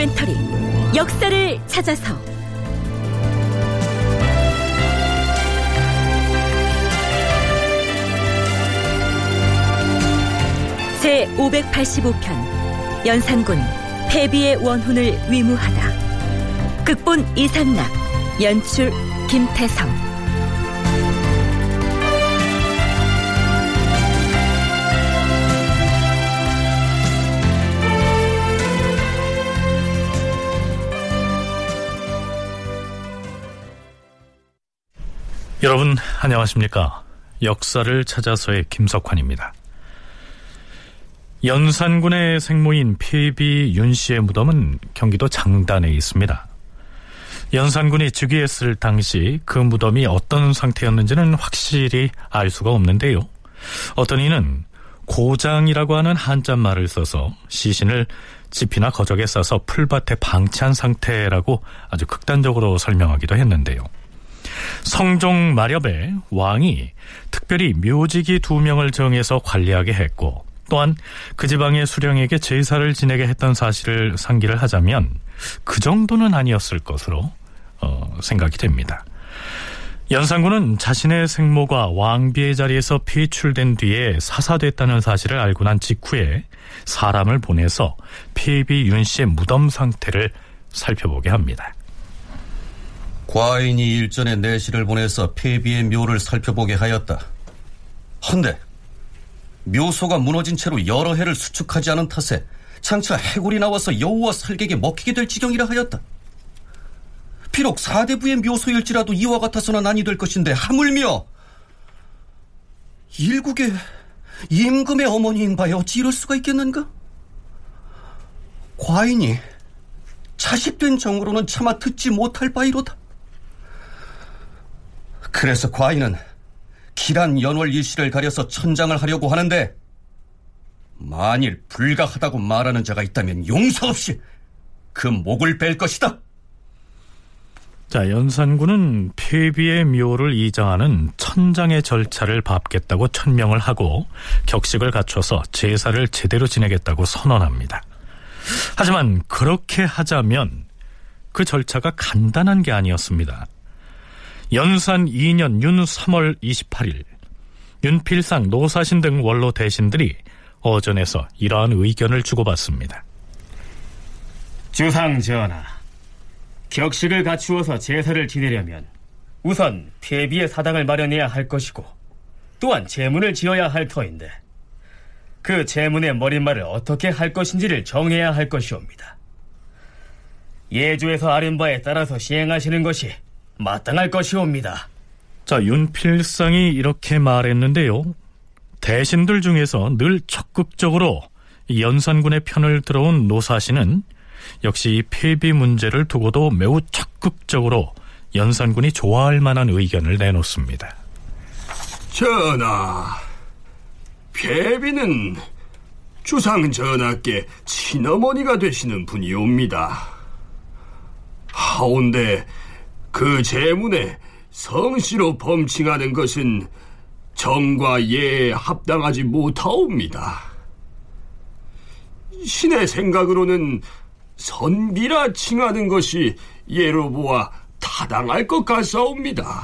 다큐멘터리 역사를 찾아서. 제 585편 연산군 패비의 원혼을 위무하다. 극본 이상락 연출 김태성 여러분 안녕하십니까? 역사를 찾아서의 김석환입니다. 연산군의 생모인 폐비 윤 씨의 무덤은 경기도 장단에 있습니다. 연산군이 즉위했을 당시 그 무덤이 어떤 상태였는지는 확실히 알 수가 없는데요. 어떤 이는 고장이라고 하는 한자말을 써서 시신을 지피나 거적에 싸서 풀밭에 방치한 상태라고 아주 극단적으로 설명하기도 했는데요. 성종 마렵에 왕이 특별히 묘직이 두 명을 정해서 관리하게 했고 또한 그 지방의 수령에게 제사를 지내게 했던 사실을 상기를 하자면 그 정도는 아니었을 것으로 어, 생각이 됩니다. 연산군은 자신의 생모가 왕비의 자리에서 피출된 뒤에 사사됐다는 사실을 알고 난 직후에 사람을 보내서 폐비 윤 씨의 무덤 상태를 살펴보게 합니다. 과인이 일전에 내시를 보내서 폐비의 묘를 살펴보게 하였다. 헌데 묘소가 무너진 채로 여러 해를 수축하지 않은 탓에 장차 해골이 나와서 여우와 설객에 먹히게 될 지경이라 하였다. 비록 사대부의 묘소일지라도 이와 같아서는 아니 될 것인데 하물며 일국의 임금의 어머니인 바에 어찌 이럴 수가 있겠는가? 과인이 자식된 정으로는 차마 듣지 못할 바이로다. 그래서 과인은 기란 연월 일시를 가려서 천장을 하려고 하는데 만일 불가하다고 말하는 자가 있다면 용서 없이 그 목을 뺄 것이다. 자, 연산군은 폐비의 묘를 이장하는 천장의 절차를 밟겠다고 천명을 하고 격식을 갖춰서 제사를 제대로 지내겠다고 선언합니다. 하지만 그렇게 하자면 그 절차가 간단한 게 아니었습니다. 연산 2년 윤 3월 28일 윤필상, 노사신 등 원로 대신들이 어전에서 이러한 의견을 주고받습니다. 주상 전하, 격식을 갖추어서 제사를 지내려면 우선 폐비의 사당을 마련해야 할 것이고 또한 제문을 지어야 할 터인데 그 제문의 머릿말을 어떻게 할 것인지를 정해야 할 것이옵니다. 예조에서 아른 바에 따라서 시행하시는 것이 마땅할 것이옵니다. 자, 윤필상이 이렇게 말했는데요. 대신들 중에서 늘 적극적으로 연산군의 편을 들어온 노사시는 역시 이 폐비 문제를 두고도 매우 적극적으로 연산군이 좋아할 만한 의견을 내놓습니다. 전하, 폐비는 주상 전하께 친어머니가 되시는 분이옵니다. 하온데 그 재문에 성씨로 범칭하는 것은 정과 예에 합당하지 못하옵니다. 신의 생각으로는 선비라 칭하는 것이 예로 보아 타당할 것 같사옵니다.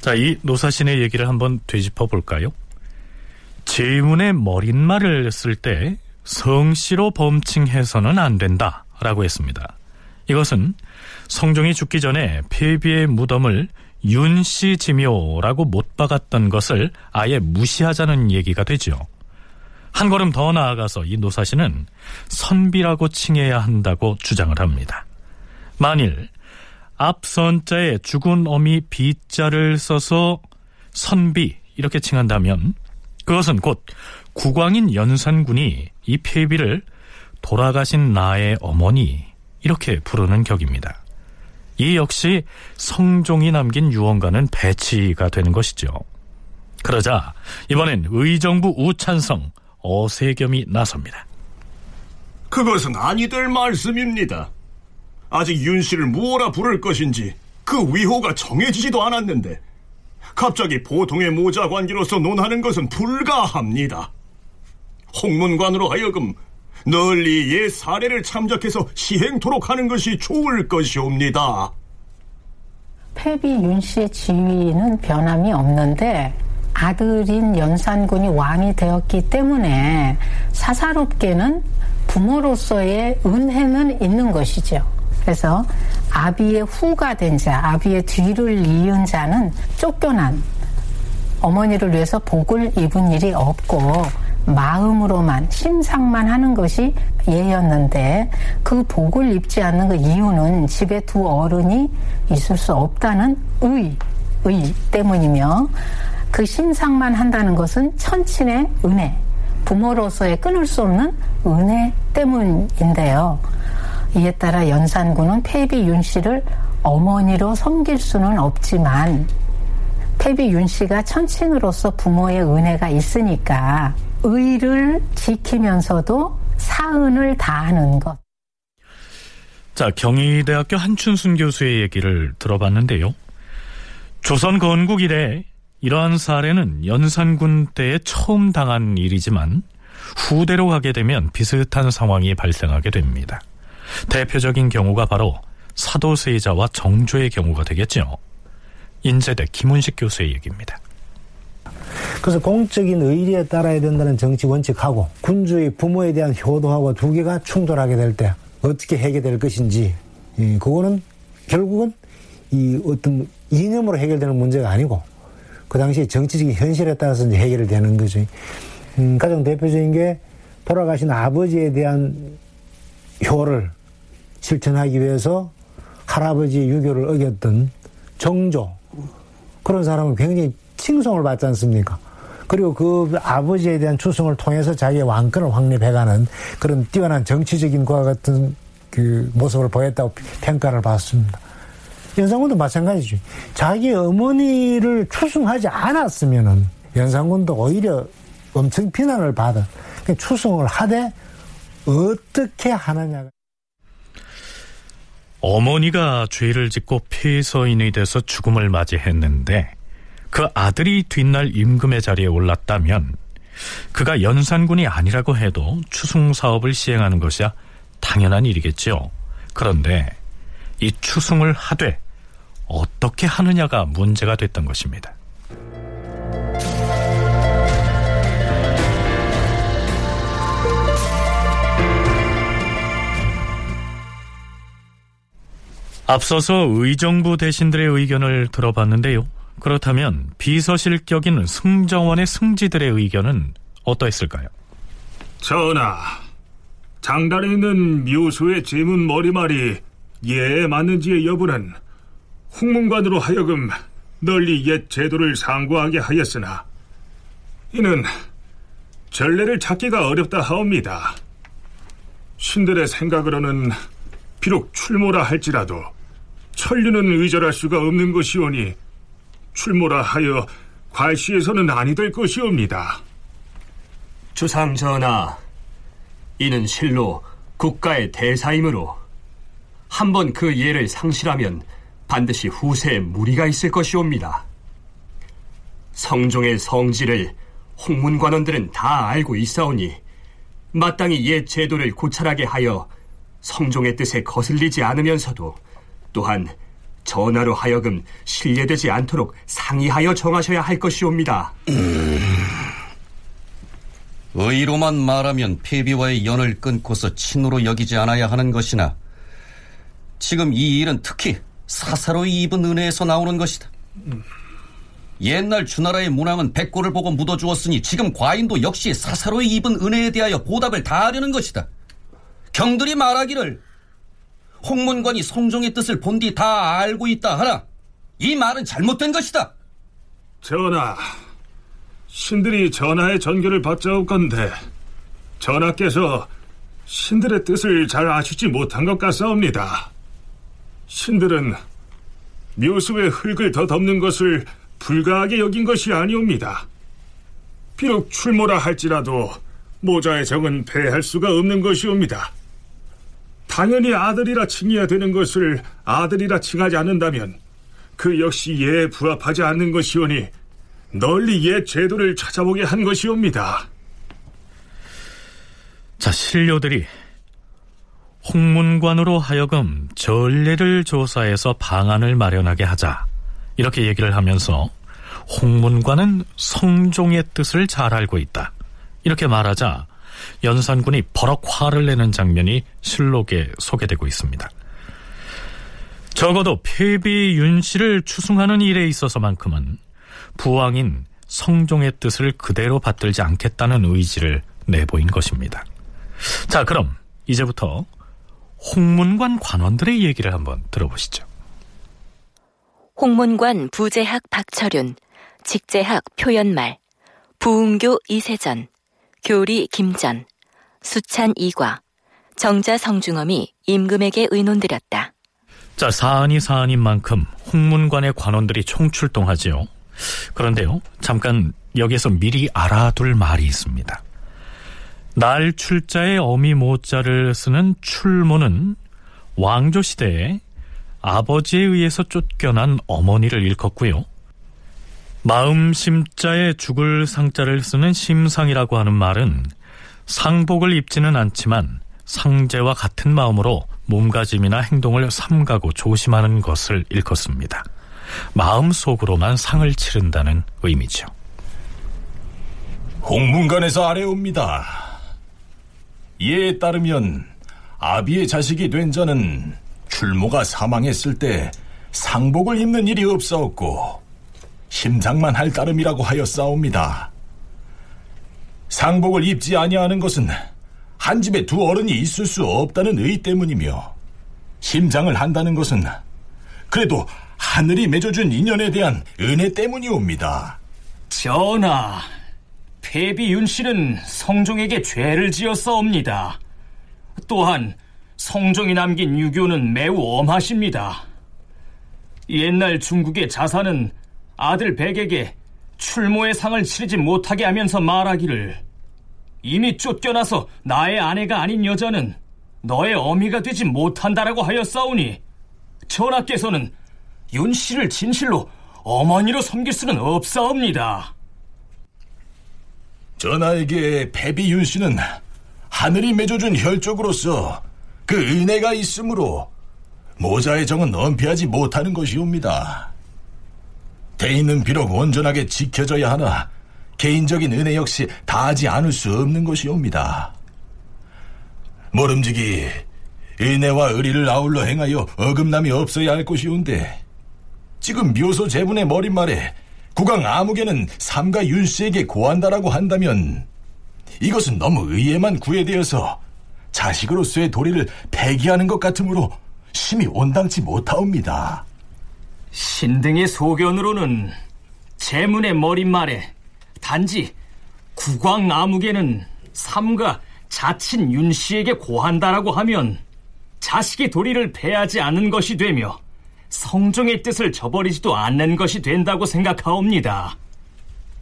자, 이 노사신의 얘기를 한번 되짚어 볼까요? 제문의 머릿말을 쓸 때 성씨로 범칭해서는 안 된다라고 했습니다. 이것은 성종이 죽기 전에 폐비의 무덤을 윤씨 지묘라고 못 박았던 것을 아예 무시하자는 얘기가 되죠. 한 걸음 더 나아가서 이 노사시는 선비라고 칭해야 한다고 주장을 합니다. 만일 앞선자에 죽은 어미 비자를 써서 선비 이렇게 칭한다면 그것은 곧 국왕인 연산군이 이 폐비를 돌아가신 나의 어머니 이렇게 부르는 격입니다. 이 역시 성종이 남긴 유언과는 배치가 되는 것이죠. 그러자 이번엔 의정부 우찬성 어세겸이 나섭니다. 그것은 아니될 말씀입니다. 아직 윤 씨를 무엇라 부를 것인지 그 위호가 정해지지도 않았는데 갑자기 보통의 모자 관계로서 논하는 것은 불가합니다. 홍문관으로 하여금 널리 옛 사례를 참작해서 시행토록 하는 것이 좋을 것이옵니다. 패비 윤 씨의 지위는 변함이 없는데 아들인 연산군이 왕이 되었기 때문에 사사롭게는 부모로서의 은혜는 있는 것이죠. 그래서 아비의 후가 된 자, 아비의 뒤를 이은 자는 쫓겨난 어머니를 위해서 복을 입은 일이 없고 마음으로만 심상만 하는 것이 예였는데 그 복을 입지 않는 그 이유는 집에 두 어른이 있을 수 없다는 의, 의 때문이며 그 심상만 한다는 것은 천친의 은혜, 부모로서의 끊을 수 없는 은혜 때문인데요. 이에 따라 연산군은 폐비 윤 씨를 어머니로 섬길 수는 없지만 폐비 윤 씨가 천친으로서 부모의 은혜가 있으니까 의를 지키면서도 사은을 다하는 것. 자, 경희대학교 한춘순 교수의 얘기를 들어봤는데요. 조선 건국 이래 이러한 사례는 연산군 때에 처음 당한 일이지만 후대로 가게 되면 비슷한 상황이 발생하게 됩니다. 대표적인 경우가 바로 사도세자와 정조의 경우가 되겠죠. 인제대 김훈식 교수의 얘기입니다. 그래서 공적인 의리에 따라야 된다는 정치 원칙하고 군주의 부모에 대한 효도하고 두 개가 충돌하게 될 때 어떻게 해결될 것인지 예, 그거는 결국은 이 어떤 이념으로 해결되는 문제가 아니고 그 당시 정치적인 현실에 따라서 이제 해결이 되는 거죠. 음, 가장 대표적인 게 돌아가신 아버지에 대한 효를 실천하기 위해서 할아버지의 유교를 어겼던 정조 그런 사람은 굉장히 칭송을 받지 않습니까? 그리고 그 아버지에 대한 추승을 통해서 자기의 왕권을 확립해가는 그런 뛰어난 정치적인 과 같은 그 모습을 보였다고 평가를 받습니다. 연산군도 마찬가지죠. 자기 어머니를 추승하지 않았으면은 연산군도 오히려 엄청 비난을 받아. 추승을 하되 어떻게 하느냐가. 어머니가 죄를 짓고 폐서인이 돼서 죽음을 맞이했는데 그 아들이 뒷날 임금의 자리에 올랐다면 그가 연산군이 아니라고 해도 추승 사업을 시행하는 것이야 당연한 일이겠지요. 그런데 이 추승을 하되 어떻게 하느냐가 문제가 됐던 것입니다. 앞서서 의정부 대신들의 의견을 들어봤는데요. 그렇다면 비서실격인 승정원의 승지들의 의견은 어떠했을까요? 전하, 장단에 있는 묘소의 제문 머리말이 예에 맞는지의 여부는 홍문관으로 하여금 널리 옛 제도를 상고하게 하였으나 이는 전례를 찾기가 어렵다 하옵니다. 신들의 생각으로는 비록 출모라 할지라도 천류는 의절할 수가 없는 것이오니 출모라 하여 괄시에서는 아니 될 것이옵니다. 주상 전하, 이는 실로 국가의 대사이므로 한 번 그 예를 상실하면 반드시 후세에 무리가 있을 것이옵니다. 성종의 성질을 홍문관원들은 다 알고 있사오니 마땅히 옛 제도를 고찰하게 하여 성종의 뜻에 거슬리지 않으면서도 또한 전하로 하여금 신뢰되지 않도록 상의하여 정하셔야 할 것이옵니다. 음... 의로만 말하면 폐비와의 연을 끊고서 친으로 여기지 않아야 하는 것이나 지금 이 일은 특히 사사로이 입은 은혜에서 나오는 것이다. 옛날 주나라의 문왕은 백골을 보고 묻어주었으니 지금 과인도 역시 사사로이 입은 은혜에 대하여 보답을 다하려는 것이다. 경들이 말하기를 홍문관이 성종의 뜻을 본 뒤 다 알고 있다 하나 이 말은 잘못된 것이다. 전하, 신들이 전하의 전교를 받자옵건데 전하께서 신들의 뜻을 잘 아시지 못한 것 같사옵니다. 신들은 묘수의 흙을 더 덮는 것을 불가하게 여긴 것이 아니옵니다. 비록 출모라 할지라도 모자의 정은 패할 수가 없는 것이옵니다. 당연히 아들이라 칭해야 되는 것을 아들이라 칭하지 않는다면 그 역시 예에 부합하지 않는 것이오니 널리 옛 제도를 찾아보게 한 것이옵니다. 자, 신료들이 홍문관으로 하여금 전례를 조사해서 방안을 마련하게 하자. 이렇게 얘기를 하면서 홍문관은 성종의 뜻을 잘 알고 있다. 이렇게 말하자 연산군이 버럭 화를 내는 장면이 실록에 소개되고 있습니다. 적어도 폐비 윤씨를 추승하는 일에 있어서만큼은 부왕인 성종의 뜻을 그대로 받들지 않겠다는 의지를 내보인 것입니다. 자, 그럼 이제부터 홍문관 관원들의 얘기를 한번 들어보시죠. 홍문관 부재학 박철윤, 직재학 표연말, 부흥교 이세전, 교리 김전, 수찬 이과, 정자 성중엄이 임금에게 의논드렸다. 자, 사안이 사안인 만큼 홍문관의 관원들이 총출동하지요. 그런데요, 잠깐 여기서 미리 알아둘 말이 있습니다. 날 출자의 어미 모자를 쓰는 출모는 왕조 시대에 아버지에 의해서 쫓겨난 어머니를 일컫고요. 마음 심자에 죽을 상자를 쓰는 심상이라고 하는 말은 상복을 입지는 않지만 상제와 같은 마음으로 몸가짐이나 행동을 삼가고 조심하는 것을 일컫습니다. 마음속으로만 상을 치른다는 의미죠. 홍문관에서 아래옵니다. 이에 따르면 아비의 자식이 된 자는 출모가 사망했을 때 상복을 입는 일이 없사옵고 심상만 할 따름이라고 하였사옵니다. 상복을 입지 아니하는 것은 한 집에 두 어른이 있을 수 없다는 의 때문이며 심장을 한다는 것은 그래도 하늘이 맺어준 인연에 대한 은혜 때문이옵니다. 전하, 폐비 윤 씨는 성종에게 죄를 지었사옵니다. 또한 성종이 남긴 유교는 매우 엄하십니다. 옛날 중국의 자사는 아들 백에게 출모의 상을 치르지 못하게 하면서 말하기를 이미 쫓겨나서 나의 아내가 아닌 여자는 너의 어미가 되지 못한다라고 하였사오니 전하께서는 윤 씨를 진실로 어머니로 섬길 수는 없사옵니다. 전하에게 패비 윤 씨는 하늘이 맺어준 혈족으로서 그 은혜가 있으므로 모자의 정은 은폐하지 못하는 것이옵니다. 대인은 비록 온전하게 지켜져야 하나 개인적인 은혜 역시 다하지 않을 수 없는 것이옵니다. 모름지기 은혜와 의리를 아울러 행하여 어긋남이 없어야 할 것이온데 지금 묘소 제분의 머릿말에 국왕 아무개는 삼가 윤씨에게 고한다라고 한다면 이것은 너무 의에만 구애되어서 자식으로서의 도리를 폐기하는 것 같으므로 심히 온당치 못하옵니다. 신등의 소견으로는 재문의 머릿말에 단지 국왕 나무개는 삼가 자친 윤 씨에게 고한다라고 하면 자식의 도리를 패하지 않는 것이 되며 성종의 뜻을 저버리지도 않는 것이 된다고 생각하옵니다.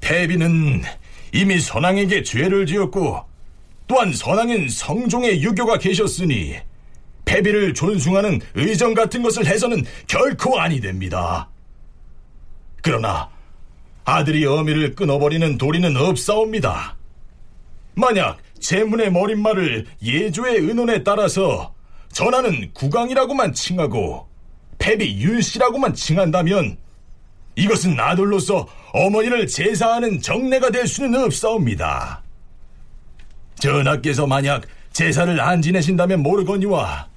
패비는 이미 선왕에게 죄를 지었고 또한 선왕엔 성종의 유교가 계셨으니 패비를 존숭하는 의정 같은 것을 해서는 결코 아니 됩니다. 그러나 아들이 어미를 끊어버리는 도리는 없사옵니다. 만약 제문의 머릿말을 예조의 의논에 따라서 전하는 국왕이라고만 칭하고 패비 윤씨라고만 칭한다면 이것은 아들로서 어머니를 제사하는 정례가 될 수는 없사옵니다. 전하께서 만약 제사를 안 지내신다면 모르거니와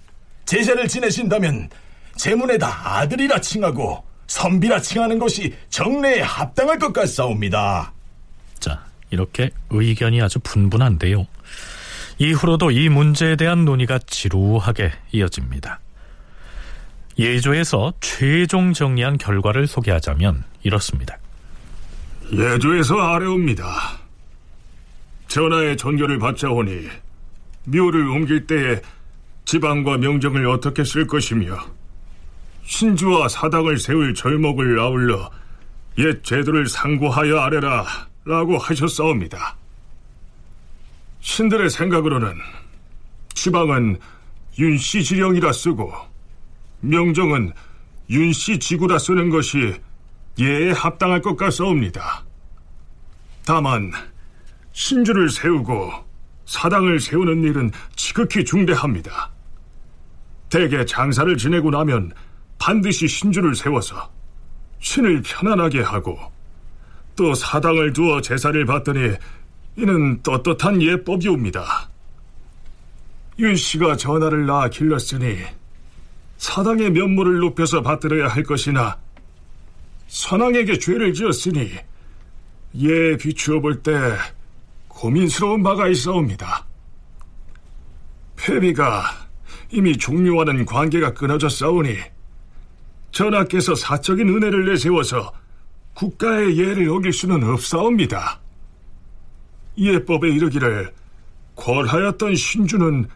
제사를 지내신다면 제문에다 아들이라 칭하고 선비라 칭하는 것이 정례에 합당할 것 같사옵니다. 자, 이렇게 의견이 아주 분분한데요. 이후로도 이 문제에 대한 논의가 지루하게 이어집니다. 예조에서 최종 정리한 결과를 소개하자면 이렇습니다. 예조에서 아래옵니다. 전하의 전결을 받자오니 묘를 옮길 때에 지방과 명정을 어떻게 쓸 것이며 신주와 사당을 세울 절목을 아울러 옛 제도를 상고하여 아래라 라고 하셨사옵니다. 신들의 생각으로는 지방은 윤씨 지령이라 쓰고 명정은 윤씨 지구라 쓰는 것이 예에 합당할 것 같사옵니다. 다만 신주를 세우고 사당을 세우는 일은 지극히 중대합니다. 대개 장사를 지내고 나면 반드시 신주를 세워서 신을 편안하게 하고 또 사당을 두어 제사를 받더니 이는 떳떳한 예법이옵니다. 윤 씨가 전하를 낳아 길렀으니 사당의 면모를 높여서 받들어야 할 것이나 선왕에게 죄를 지었으니 예 비추어 볼 때 고민스러운 바가 있어옵니다. 폐비가 이미 종묘와는 관계가 끊어져 싸우니 전하께서 사적인 은혜를 내세워서 국가의 예를 어길 수는 없사옵니다. 예법에 이르기를 궐하였던 신주는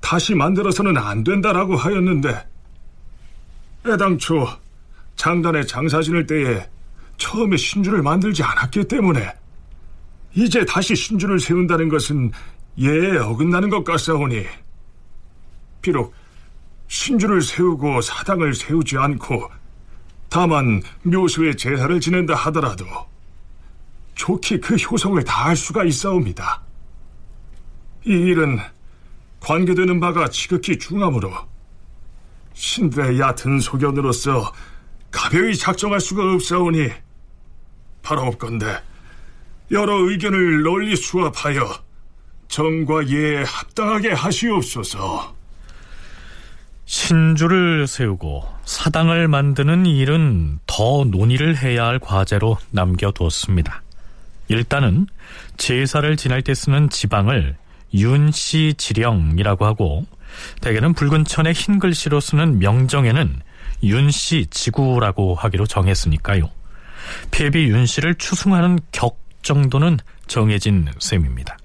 다시 만들어서는 안 된다라고 하였는데 애당초 장단에 장사 지낼 때에 처음에 신주를 만들지 않았기 때문에 이제 다시 신주를 세운다는 것은 예에 어긋나는 것 같사오니 비록 신주를 세우고 사당을 세우지 않고 다만 묘소에 제사를 지낸다 하더라도 좋게 그 효성을 다할 수가 있사옵니다. 이 일은 관계되는 바가 지극히 중하므로 신들의 얕은 소견으로서 가벼이 작정할 수가 없사오니 바라옵건대 여러 의견을 널리 수합하여 정과 예에 합당하게 하시옵소서. 신주를 세우고 사당을 만드는 일은 더 논의를 해야 할 과제로 남겨두었습니다. 일단은 제사를 지낼 때 쓰는 지방을 윤씨 지령이라고 하고 대개는 붉은 천에 흰 글씨로 쓰는 명정에는 윤씨 지구라고 하기로 정했으니까요. 폐비 윤씨를 추승하는 격 정도는 정해진 셈입니다.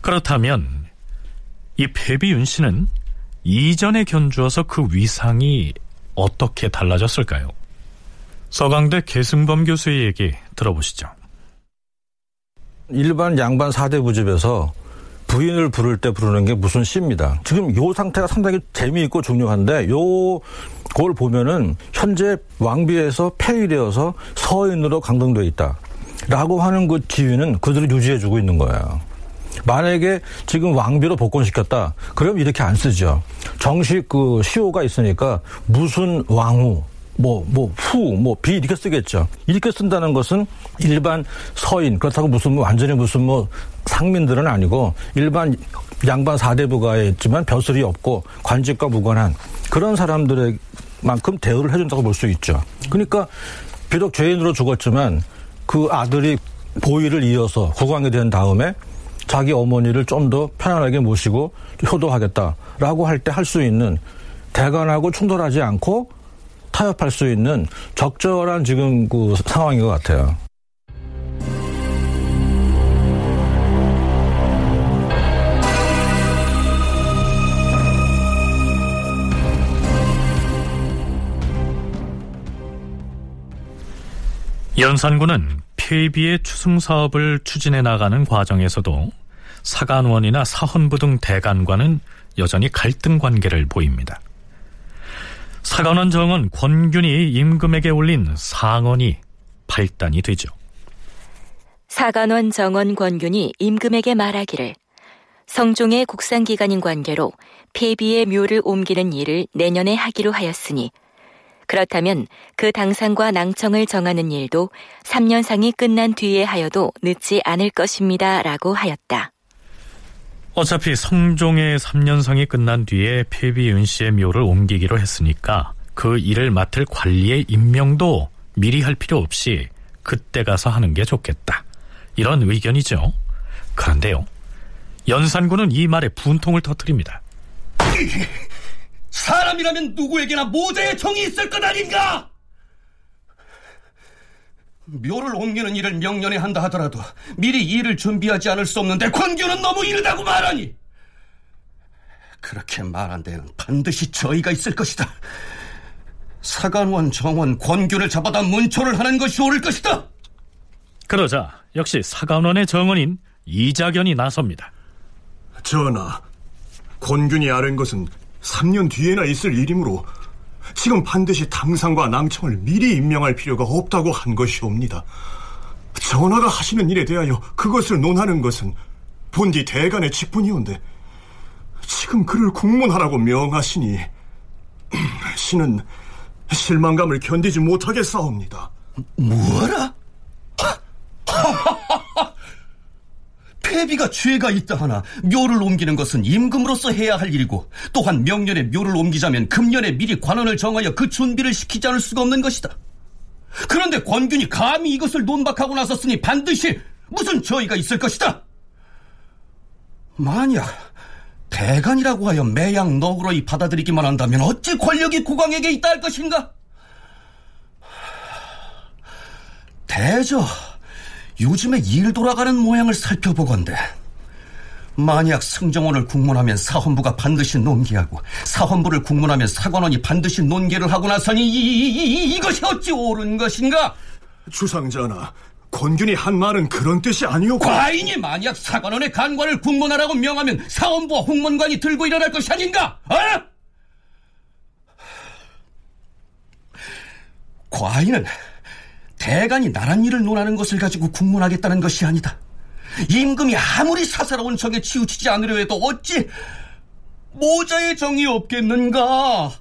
그렇다면 이 폐비 윤씨는 이전에 견주어서 그 위상이 어떻게 달라졌을까요? 서강대 계승범 교수의 얘기 들어보시죠. 일반 양반 사대 부집에서 부인을 부를 때 부르는 게 무슨 시입니다. 지금 요 상태가 상당히 재미있고 중요한데 요걸 보면은 현재 왕비에서 폐위되어서 서인으로 강등돼 있다. 라고 하는 그 지위는 그들을 유지해주고 있는 거예요. 만약에 지금 왕비로 복권시켰다. 그럼 이렇게 안 쓰죠. 정식 그 시호가 있으니까 무슨 왕후, 뭐, 뭐, 후, 뭐, 비 이렇게 쓰겠죠. 이렇게 쓴다는 것은 일반 서인, 그렇다고 무슨 뭐 완전히 무슨 뭐 상민들은 아니고 일반 양반 사대부가에 있지만 벼슬이 없고 관직과 무관한 그런 사람들의 만큼 대우를 해준다고 볼 수 있죠. 그러니까 비록 죄인으로 죽었지만 그 아들이 보위를 이어서 국왕이 된 다음에 자기 어머니를 좀 더 편안하게 모시고 효도하겠다라고 할 때 할 수 있는 대관하고 충돌하지 않고 타협할 수 있는 적절한 지금 그 상황인 것 같아요. 연산군은 폐비의 추승 사업을 추진해 나가는 과정에서도 사간원이나 사헌부 등 대간과는 여전히 갈등 관계를 보입니다. 사간원 정은 권균이 임금에게 올린 상언이 발단이 되죠. 사간원 정원 권균이 임금에게 말하기를 성종의 국상기관인 관계로 폐비의 묘를 옮기는 일을 내년에 하기로 하였으니 그렇다면 그 당상과 낭청을 정하는 일도 3년상이 끝난 뒤에 하여도 늦지 않을 것입니다. 라고 하였다. 어차피 성종의 3년상이 끝난 뒤에 폐비윤 씨의 묘를 옮기기로 했으니까 그 일을 맡을 관리의 임명도 미리 할 필요 없이 그때 가서 하는 게 좋겠다. 이런 의견이죠. 그런데요. 연산군은 이 말에 분통을 터뜨립니다. 사람이라면 누구에게나 모자의 정이 있을 것 아닌가? 묘를 옮기는 일을 명년에 한다 하더라도 미리 일을 준비하지 않을 수 없는데 권규는 너무 이르다고 말하니 그렇게 말한 데는 반드시 저희가 있을 것이다. 사관원, 정원, 권균을 잡아다 문초를 하는 것이 옳을 것이다. 그러자 역시 사관원의 정원인 이자견이 나섭니다. 전하, 권균이 아는 것은 3년 뒤에나 있을 일이므로 지금 반드시 당상과 낭청을 미리 임명할 필요가 없다고 한 것이옵니다. 전하가 하시는 일에 대하여 그것을 논하는 것은 본디 대간의 직분이온데 지금 그를 국문하라고 명하시니 신은 실망감을 견디지 못하겠사옵니다. 뭐라? 폐비가 죄가 있다 하나 묘를 옮기는 것은 임금으로서 해야 할 일이고 또한 명년에 묘를 옮기자면 금년에 미리 관원을 정하여 그 준비를 시키지 않을 수가 없는 것이다. 그런데 권균이 감히 이것을 논박하고 나섰으니 반드시 무슨 저희가 있을 것이다. 만약 대간이라고 하여 매양 너그러이 받아들이기만 한다면 어찌 권력이 국왕에게 있다 할 것인가? 대저 요즘에 일 돌아가는 모양을 살펴보건대 만약 승정원을 국문하면 사헌부가 반드시 논기하고 사헌부를 국문하면 사관원이 반드시 논계를 하고 나서니 이, 이, 이, 이것이 어찌 옳은 것인가? 주상전하, 권균이 한 말은 그런 뜻이 아니었고 과인이 만약 사관원의 간관을 국문하라고 명하면 사헌부와 홍문관이 들고 일어날 것이 아닌가? 어? 과인은 대간이 나란 일을 논하는 것을 가지고 국문하겠다는 것이 아니다. 임금이 아무리 사사로운 적에 치우치지 않으려 해도 어찌 모자의 정이 없겠는가?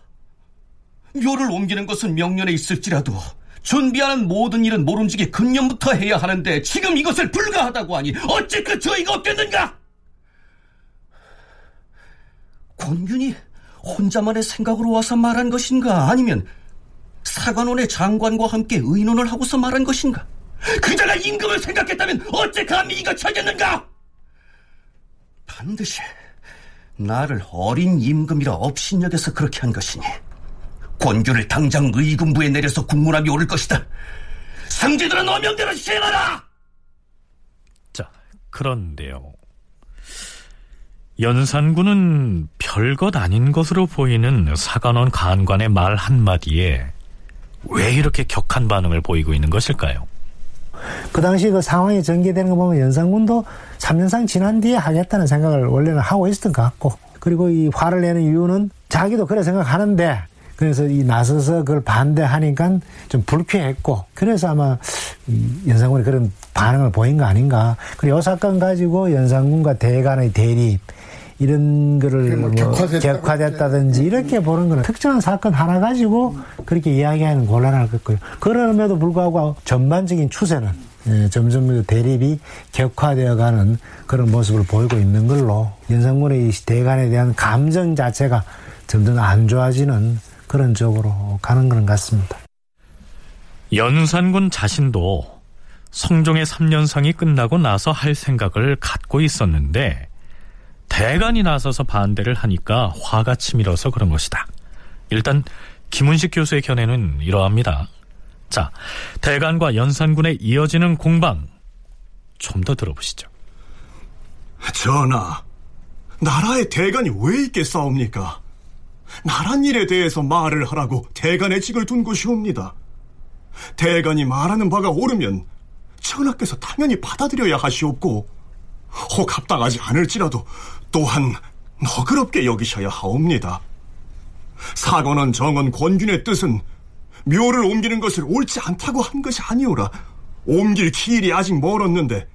묘를 옮기는 것은 명년에 있을지라도 준비하는 모든 일은 모름지기 금년부터 해야 하는데 지금 이것을 불가하다고 하니 어찌 그 저희가 없겠는가? 권균이 혼자만의 생각으로 와서 말한 것인가? 아니면 사관원의 장관과 함께 의논을 하고서 말한 것인가? 그자가 임금을 생각했다면 어째 감히 이것이 하겠는가? 반드시 나를 어린 임금이라 업신여겨서 그렇게 한 것이니 권규를 당장 의금부에 내려서 국문함이 오를 것이다. 상제들은 어명대로 시행하라! 자, 그런데요. 연산군은 별것 아닌 것으로 보이는 사관원 간관의 말 한마디에 왜 이렇게 격한 반응을 보이고 있는 것일까요? 그 당시 그 상황이 전개되는 거 보면 연산군도 3년상 지난 뒤에 하겠다는 생각을 원래는 하고 있었던 것 같고 그리고 이 화를 내는 이유는 자기도 그래 생각하는데 그래서 이 나서서 그걸 반대하니까 좀 불쾌했고 그래서 아마 연산군이 그런 반응을 보인 거 아닌가 그리고 이 사건 가지고 연산군과 대간의 대립 이런 거를 뭐 격화됐다. 든지 이렇게 보는 거는 특정한 사건 하나 가지고 그렇게 이야기하는 곤란할 것고요. 그럼에도 불구하고 전반적인 추세는 예, 점점 대립이 격화되어가는 그런 모습을 보이고 있는 걸로 연상군의 대간에 대한 감정 자체가 점점 안 좋아지는 그런 쪽으로 가는 것 같습니다. 연산군 자신도 성종의 3년상이 끝나고 나서 할 생각을 갖고 있었는데 대간이 나서서 반대를 하니까 화가 치밀어서 그런 것이다. 일단 김은식 교수의 견해는 이러합니다. 자, 대간과 연산군에 이어지는 공방 좀 더 들어보시죠. 전하, 나라의 대간이 왜 있겠사옵니까? 나란 일에 대해서 말을 하라고 대간의 직을 둔 것이옵니다. 대간이 말하는 바가 옳으면 전하께서 당연히 받아들여야 하시옵고 혹 합당하지 않을지라도 또한 너그럽게 여기셔야 하옵니다. 사관원 정원 권균의 뜻은 묘를 옮기는 것을 옳지 않다고 한 것이 아니오라. 옮길 기일이 아직 멀었는데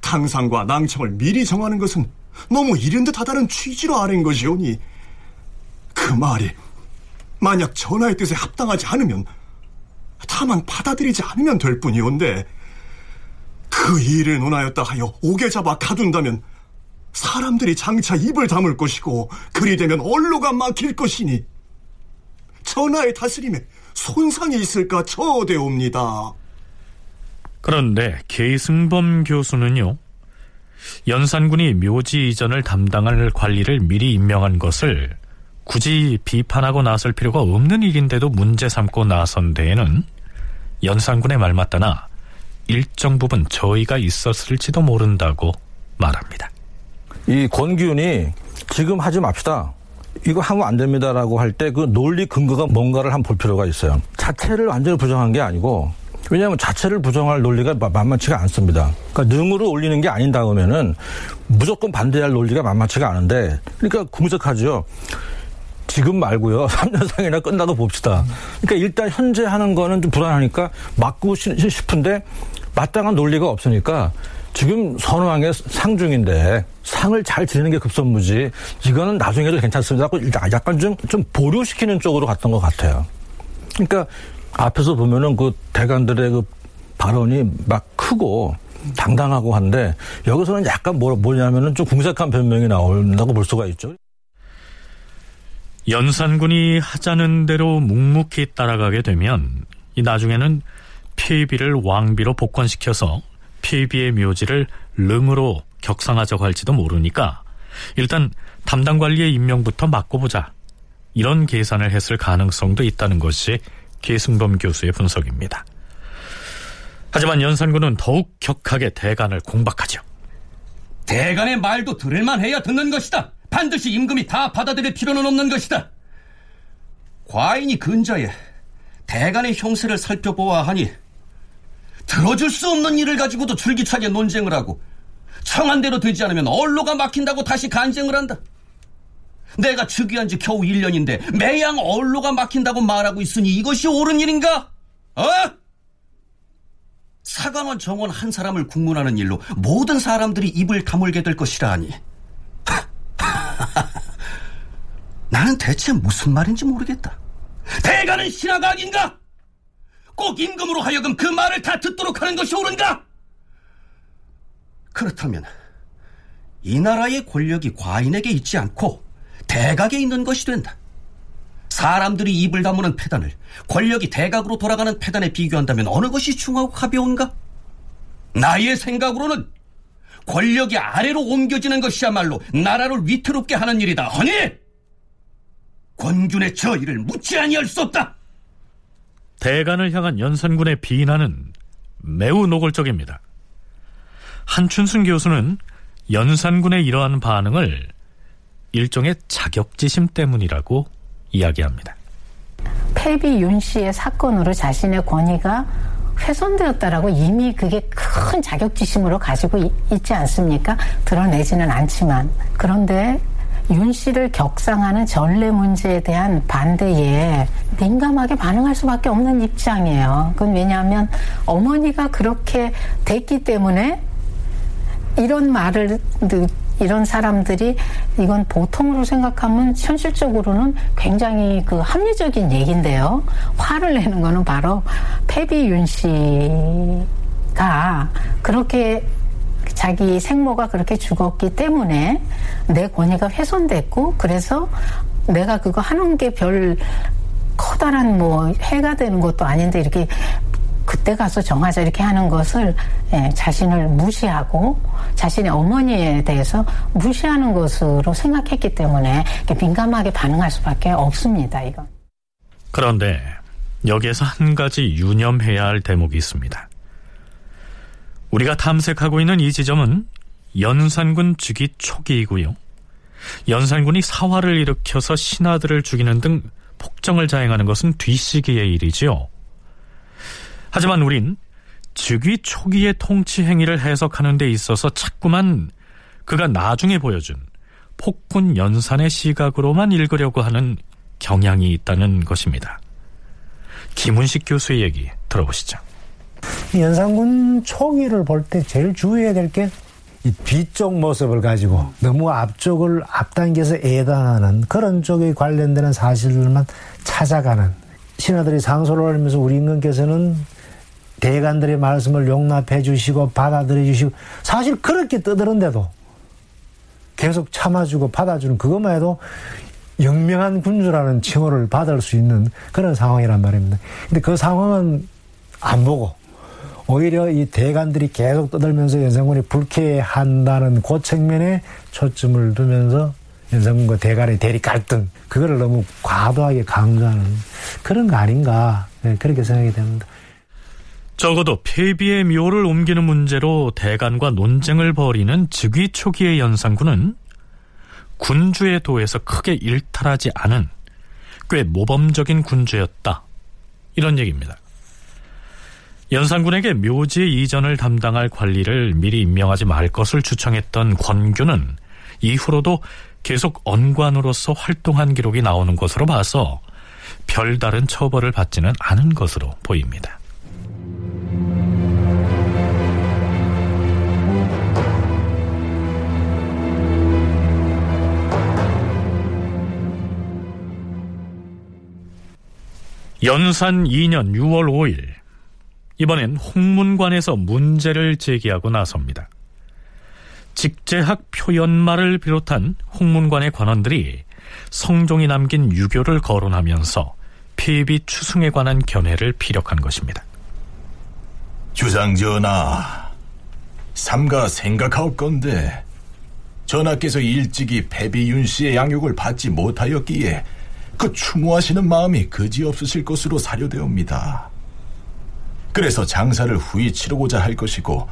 당상과 낭청을 미리 정하는 것은 너무 이른 듯하다는 취지로 아는 것이오니 그 말이 만약 전하의 뜻에 합당하지 않으면 다만 받아들이지 않으면 될 뿐이온데 그 일을 논하였다 하여 오게 잡아 가둔다면 사람들이 장차 입을 다물 것이고 그리 되면 언로가 막힐 것이니 전하의 다스림에 손상이 있을까 저대옵니다. 그런데 계승범 교수는요. 연산군이 묘지 이전을 담당할 관리를 미리 임명한 것을 굳이 비판하고 나설 필요가 없는 일인데도 문제 삼고 나선 데에는 연산군의 말 맞다나 일정 부분 저희가 있었을지도 모른다고 말합니다. 이 권기훈이 지금 하지 맙시다. 이거 하면 안 됩니다라고 할 때 그 논리 근거가 뭔가를 한번 볼 필요가 있어요. 자체를 완전히 부정한 게 아니고 왜냐하면 자체를 부정할 논리가 만만치가 않습니다. 그러니까 능으로 올리는 게 아닌 다음에는 무조건 반대할 논리가 만만치가 않은데 그러니까 궁색하죠. 지금 말고요. 3년 상이나 끝나고 봅시다. 그러니까 일단 현재 하는 거는 좀 불안하니까 맞고 싶은데 마땅한 논리가 없으니까 지금 선왕의 상중인데 상을 잘 지내는 게 급선무지 이거는 나중에도 괜찮습니다. 약간 좀, 좀 보류시키는 쪽으로 갔던 것 같아요. 그러니까 앞에서 보면은 그 대관들의 그 발언이 막 크고 당당하고 한데 여기서는 약간 뭐, 뭐냐면은 좀 궁색한 변명이 나온다고 볼 수가 있죠. 연산군이 하자는 대로 묵묵히 따라가게 되면 이 나중에는 폐비를 왕비로 복권시켜서 폐비의 묘지를 릉으로 격상하자고 할지도 모르니까 일단 담당 관리의 임명부터 맡고 보자 이런 계산을 했을 가능성도 있다는 것이 계승범 교수의 분석입니다. 하지만 연산군은 더욱 격하게 대간을 공박하죠. 대간의 말도 들을만 해야 듣는 것이다. 반드시 임금이 다 받아들일 필요는 없는 것이다. 과인이 근자에 대간의 형세를 살펴보아 하니 들어줄 수 없는 일을 가지고도 줄기차게 논쟁을 하고 청한대로 되지 않으면 언로가 막힌다고 다시 간쟁을 한다. 내가 즉위한 지 겨우 1년인데 매양 언로가 막힌다고 말하고 있으니 이것이 옳은 일인가? 어? 사관원 정원 한 사람을 국문하는 일로 모든 사람들이 입을 다물게 될 것이라 하니 나는 대체 무슨 말인지 모르겠다. 대가는 신하가 아닌가? 꼭 임금으로 하여금 그 말을 다 듣도록 하는 것이 옳은가? 그렇다면 이 나라의 권력이 과인에게 있지 않고 대각에 있는 것이 된다. 사람들이 입을 다무는 패단을 권력이 대각으로 돌아가는 패단에 비교한다면 어느 것이 중하고 가벼운가? 나의 생각으로는 권력이 아래로 옮겨지는 것이야말로 나라를 위태롭게 하는 일이다. 허니 권균의 저 일을 묻지 아니할 수 없다. 대간을 향한 연산군의 비난은 매우 노골적입니다. 한춘순 교수는 연산군의 이러한 반응을 일종의 자격지심 때문이라고 이야기합니다. 패비 윤 씨의 사건으로 자신의 권위가 훼손되었다라고 이미 그게 큰 자격지심으로 가지고 있지 않습니까? 드러내지는 않지만 그런데 윤 씨를 격상하는 전례 문제에 대한 반대에 민감하게 반응할 수밖에 없는 입장이에요. 그건 왜냐하면 어머니가 그렇게 됐기 때문에 이런 말을 이런 사람들이 이건 보통으로 생각하면 현실적으로는 굉장히 그 합리적인 얘기인데요. 화를 내는 거는 바로 패비윤 씨가 그렇게 자기 생모가 그렇게 죽었기 때문에 내 권위가 훼손됐고 그래서 내가 그거 하는 게 별 커다란 뭐 해가 되는 것도 아닌데 이렇게 그때 가서 정하자 이렇게 하는 것을 예, 자신을 무시하고 자신의 어머니에 대해서 무시하는 것으로 생각했기 때문에 민감하게 반응할 수밖에 없습니다. 이건. 그런데 여기에서 한 가지 유념해야 할 대목이 있습니다. 우리가 탐색하고 있는 이 지점은 연산군 즉위 초기이고요. 연산군이 사화를 일으켜서 신하들을 죽이는 등 폭정을 자행하는 것은 뒤시기의 일이지요. 하지만 우린 즉위 초기의 통치 행위를 해석하는 데 있어서 자꾸만 그가 나중에 보여준 폭군 연산의 시각으로만 읽으려고 하는 경향이 있다는 것입니다. 김은식 교수의 얘기 들어보시죠. 연산군 초기를 볼 때 제일 주의해야 될 게 이 뒤쪽 모습을 가지고 너무 앞쪽을 앞당겨서 애당하는 그런 쪽에 관련되는 사실들만 찾아가는 신하들이 상소를 하면서 우리 임금께서는 대관들의 말씀을 용납해 주시고 받아들여 주시고 사실 그렇게 떠드는데도 계속 참아주고 받아주는 그것만 해도 영명한 군주라는 칭호를 받을 수 있는 그런 상황이란 말입니다. 근데 그 상황은 안 보고 오히려 이 대관들이 계속 떠들면서 연산군이 불쾌한다는 그 측면에 초점을 두면서 연산군과 대관의 대립 갈등 그거를 너무 과도하게 강조하는 그런 거 아닌가 네, 그렇게 생각이 됩니다. 적어도 폐비의 묘를 옮기는 문제로 대간과 논쟁을 벌이는 즉위 초기의 연산군은 군주의 도에서 크게 일탈하지 않은 꽤 모범적인 군주였다. 이런 얘기입니다. 연산군에게 묘지 이전을 담당할 관리를 미리 임명하지 말 것을 추청했던 권규는 이후로도 계속 언관으로서 활동한 기록이 나오는 것으로 봐서 별다른 처벌을 받지는 않은 것으로 보입니다. 연산 2년 6월 5일 이번엔 홍문관에서 문제를 제기하고 나섭니다. 직제학 표연말을 비롯한 홍문관의 관원들이 성종이 남긴 유교를 거론하면서 폐비 추승에 관한 견해를 피력한 것입니다. 주상전하, 삼가 생각하옵건데 전하께서 일찍이 패비윤 씨의 양육을 받지 못하였기에 그 추모하시는 마음이 그지없으실 것으로 사료되옵니다. 그래서 장사를 후히 치르고자 할 것이고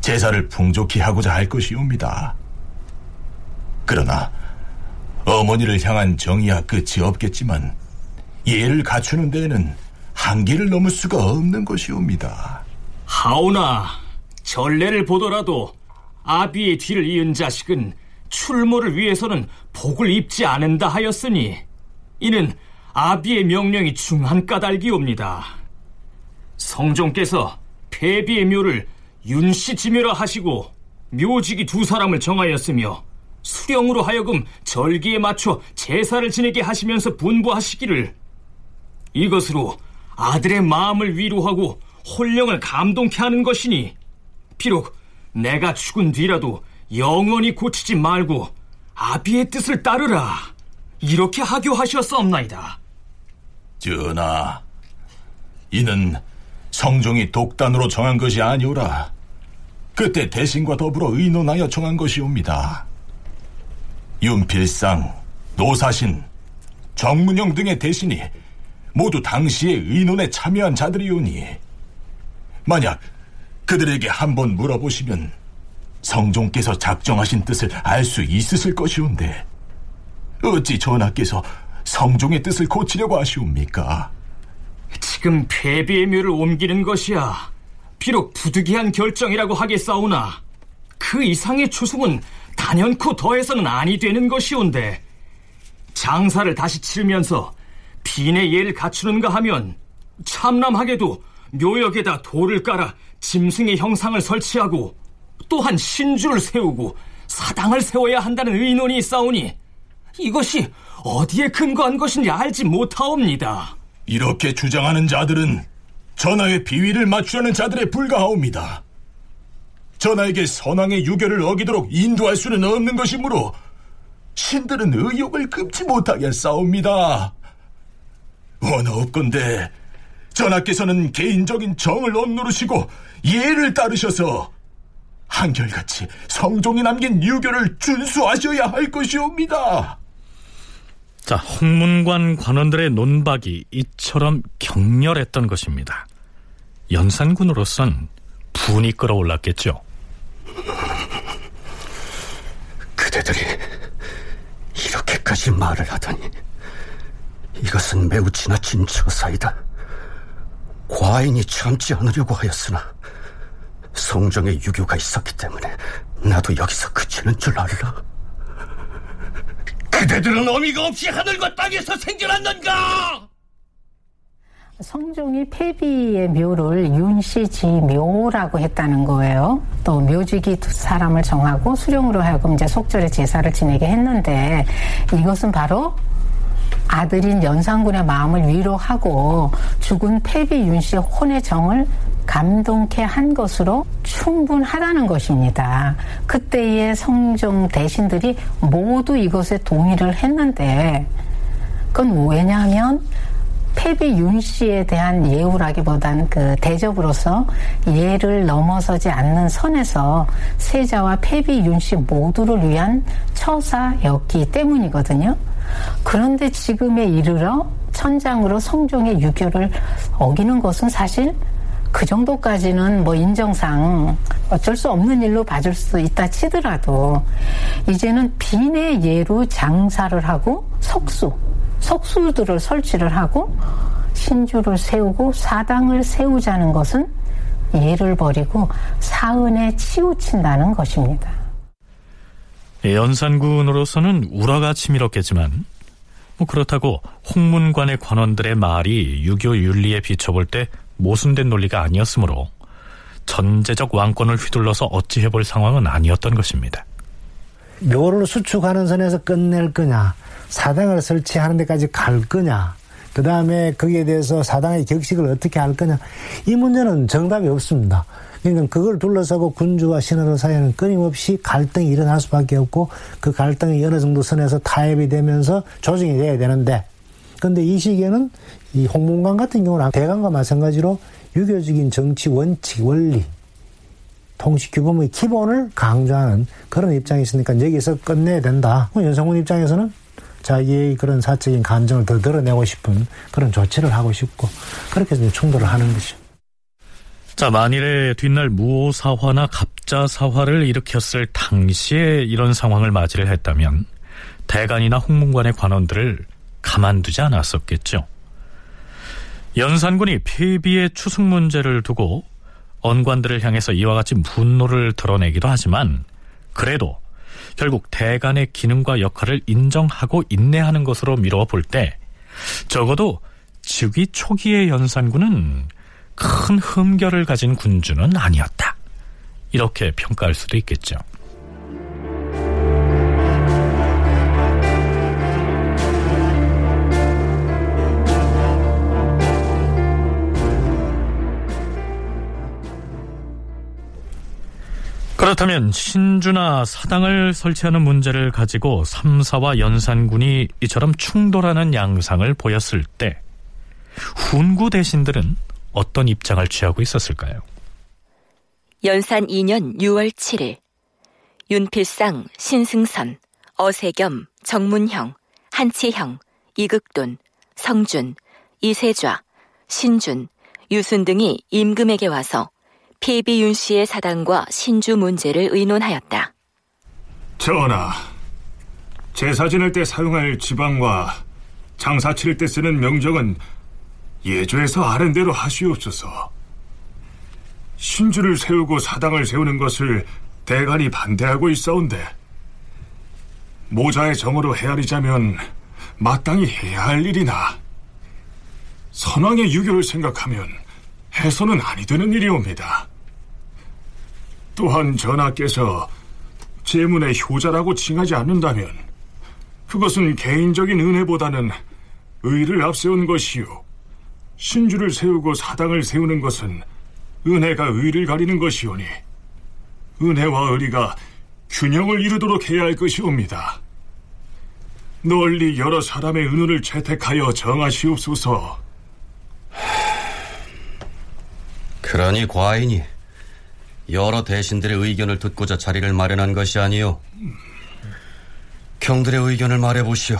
제사를 풍족히 하고자 할 것이옵니다. 그러나 어머니를 향한 정의야 끝이 없겠지만 예를 갖추는 데에는 한계를 넘을 수가 없는 것이옵니다. 하오나 전례를 보더라도 아비의 뒤를 이은 자식은 출모를 위해서는 복을 입지 않는다 하였으니 이는 아비의 명령이 중한 까닭이옵니다. 성종께서 폐비의 묘를 윤씨 지묘라 하시고 묘직이 두 사람을 정하였으며 수령으로 하여금 절기에 맞춰 제사를 지내게 하시면서 분부하시기를 이것으로 아들의 마음을 위로하고 혼령을 감동케 하는 것이니 비록 내가 죽은 뒤라도 영원히 고치지 말고 아비의 뜻을 따르라. 이렇게 하교하셨사옵나이다. 전하, 이는 성종이 독단으로 정한 것이 아니오라. 그때 대신과 더불어 의논하여 정한 것이옵니다. 윤필상, 노사신, 정문영 등의 대신이 모두 당시의 의논에 참여한 자들이오니 만약 그들에게 한번 물어보시면 성종께서 작정하신 뜻을 알 수 있으실 것이온데 어찌 전하께서 성종의 뜻을 고치려고 하시옵니까? 지금 폐비의 묘를 옮기는 것이야 비록 부득이한 결정이라고 하겠사오나 그 이상의 추승은 단연코 더해서는 아니 되는 것이온데 장사를 다시 치르면서 빈의 예를 갖추는가 하면 참남하게도 묘역에다 돌을 깔아 짐승의 형상을 설치하고 또한 신주를 세우고 사당을 세워야 한다는 의논이 있사오니 이것이 어디에 근거한 것인지 알지 못하옵니다. 이렇게 주장하는 자들은 전하의 비위를 맞추려는 자들에 불과하옵니다. 전하에게 선왕의 유교를 어기도록 인도할 수는 없는 것이므로 신들은 의욕을 금치 못하게 싸웁니다. 원하옵건대 전하께서는 개인적인 정을 억누르시고 예를 따르셔서 한결같이 성종이 남긴 유교를 준수하셔야 할 것이옵니다. 자, 홍문관 관원들의 논박이 이처럼 격렬했던 것입니다. 연산군으로선 분이 끌어올랐겠죠. 그대들이 이렇게까지 말을 하다니 이것은 매우 지나친 처사이다. 과인이 참지 않으려고 하였으나 성정의 유교가 있었기 때문에 나도 여기서 그치는 줄 알라. 그대들은 어미가 없이 하늘과 땅에서 생겨났는가? 성종이 폐비의 묘를 윤씨지 묘라고 했다는 거예요. 또두 사람을 정하고 수령으로 하여금 이제 속절의 제사를 지내게 했는데 이것은 바로 아들인 연산군의 마음을 위로하고 죽은 폐비 윤씨의 혼의 정을 감동케 한 것으로 충분하다는 것입니다. 그때의 성종 대신들이 모두 이것에 동의를 했는데 그건 왜냐하면 폐비 윤 씨에 대한 예우라기보단 그 대접으로서 예를 넘어서지 않는 선에서 세자와 폐비 윤 씨 모두를 위한 처사였기 때문이거든요. 그런데 지금에 이르러 천장으로 성종의 유교를 어기는 것은 사실 그 정도까지는 뭐 인정상 어쩔 수 없는 일로 봐줄 수 있다 치더라도 이제는 빈의 예로 장사를 하고 석수, 석수들을 설치를 하고 신주를 세우고 사당을 세우자는 것은 예를 버리고 사은에 치우친다는 것입니다. 연산군으로서는 우라가 치밀었겠지만 뭐 그렇다고 홍문관의 관원들의 말이 유교 윤리에 비춰볼 때 모순된 논리가 아니었으므로 전제적 왕권을 휘둘러서 어찌 해볼 상황은 아니었던 것입니다. 묘를 수축하는 선에서 끝낼 거냐, 사당을 설치하는 데까지 갈 거냐, 그 다음에 거기에 대해서 사당의 격식을 어떻게 할 거냐, 이 문제는 정답이 없습니다. 그러니까 그걸 둘러싸고 군주와 신하들 사이에는 끊임없이 갈등이 일어날 수밖에 없고 그 갈등이 어느 정도 선에서 타협이 되면서 조정이 돼야 되는데 근데 이 시기에는 이 홍문관 같은 경우는 대관과 마찬가지로 유교적인 정치 원칙, 원리, 통치 규범의 기본을 강조하는 그런 입장이 있으니까 여기서 끝내야 된다. 연성군 입장에서는 자기의 그런 사적인 감정을 더 드러내고 싶은 그런 조치를 하고 싶고 그렇게 해서 충돌을 하는 거죠. 자, 만일에 뒷날 무오사화나 갑자사화를 일으켰을 당시에 이런 상황을 맞이를 했다면 대관이나 홍문관의 관원들을 가만두지 않았었겠죠. 연산군이 폐비의 추승 문제를 두고 언관들을 향해서 이와 같이 분노를 드러내기도 하지만 그래도 결국 대간의 기능과 역할을 인정하고 인내하는 것으로 미루어 볼때 적어도 즉위 초기의 연산군은 큰 흠결을 가진 군주는 아니었다. 이렇게 평가할 수도 있겠죠. 그렇다면 신주나 사당을 설치하는 문제를 가지고 삼사와 연산군이 이처럼 충돌하는 양상을 보였을 때 훈구 대신들은 어떤 입장을 취하고 있었을까요? 연산 2년 6월 7일 윤필상, 신승선, 어세겸, 정문형, 한치형, 이극돈, 성준, 이세좌, 신준, 유순 등이 임금에게 와서 폐비 윤 씨의 사당과 신주 문제를 의논하였다. 전하, 제사 지낼 때 사용할 지방과 장사 치를 때 쓰는 명정은 예조에서 아랜대로 하시옵소서. 신주를 세우고 사당을 세우는 것을 대간이 반대하고 있사온데 모자의 정으로 헤아리자면 마땅히 해야 할 일이나 선왕의 유교를 생각하면 해서는 아니 되는 일이옵니다. 또한 전하께서 제문의 효자라고 칭하지 않는다면 그것은 개인적인 은혜보다는 의를 앞세운 것이요. 신주를 세우고 사당을 세우는 것은 은혜가 의를 가리는 것이오니 은혜와 의리가 균형을 이루도록 해야 할 것이옵니다. 널리 여러 사람의 은혜를 채택하여 정하시옵소서. 그러니 과인이 여러 대신들의 의견을 듣고자 자리를 마련한 것이 아니요. 경들의 의견을 말해보시오.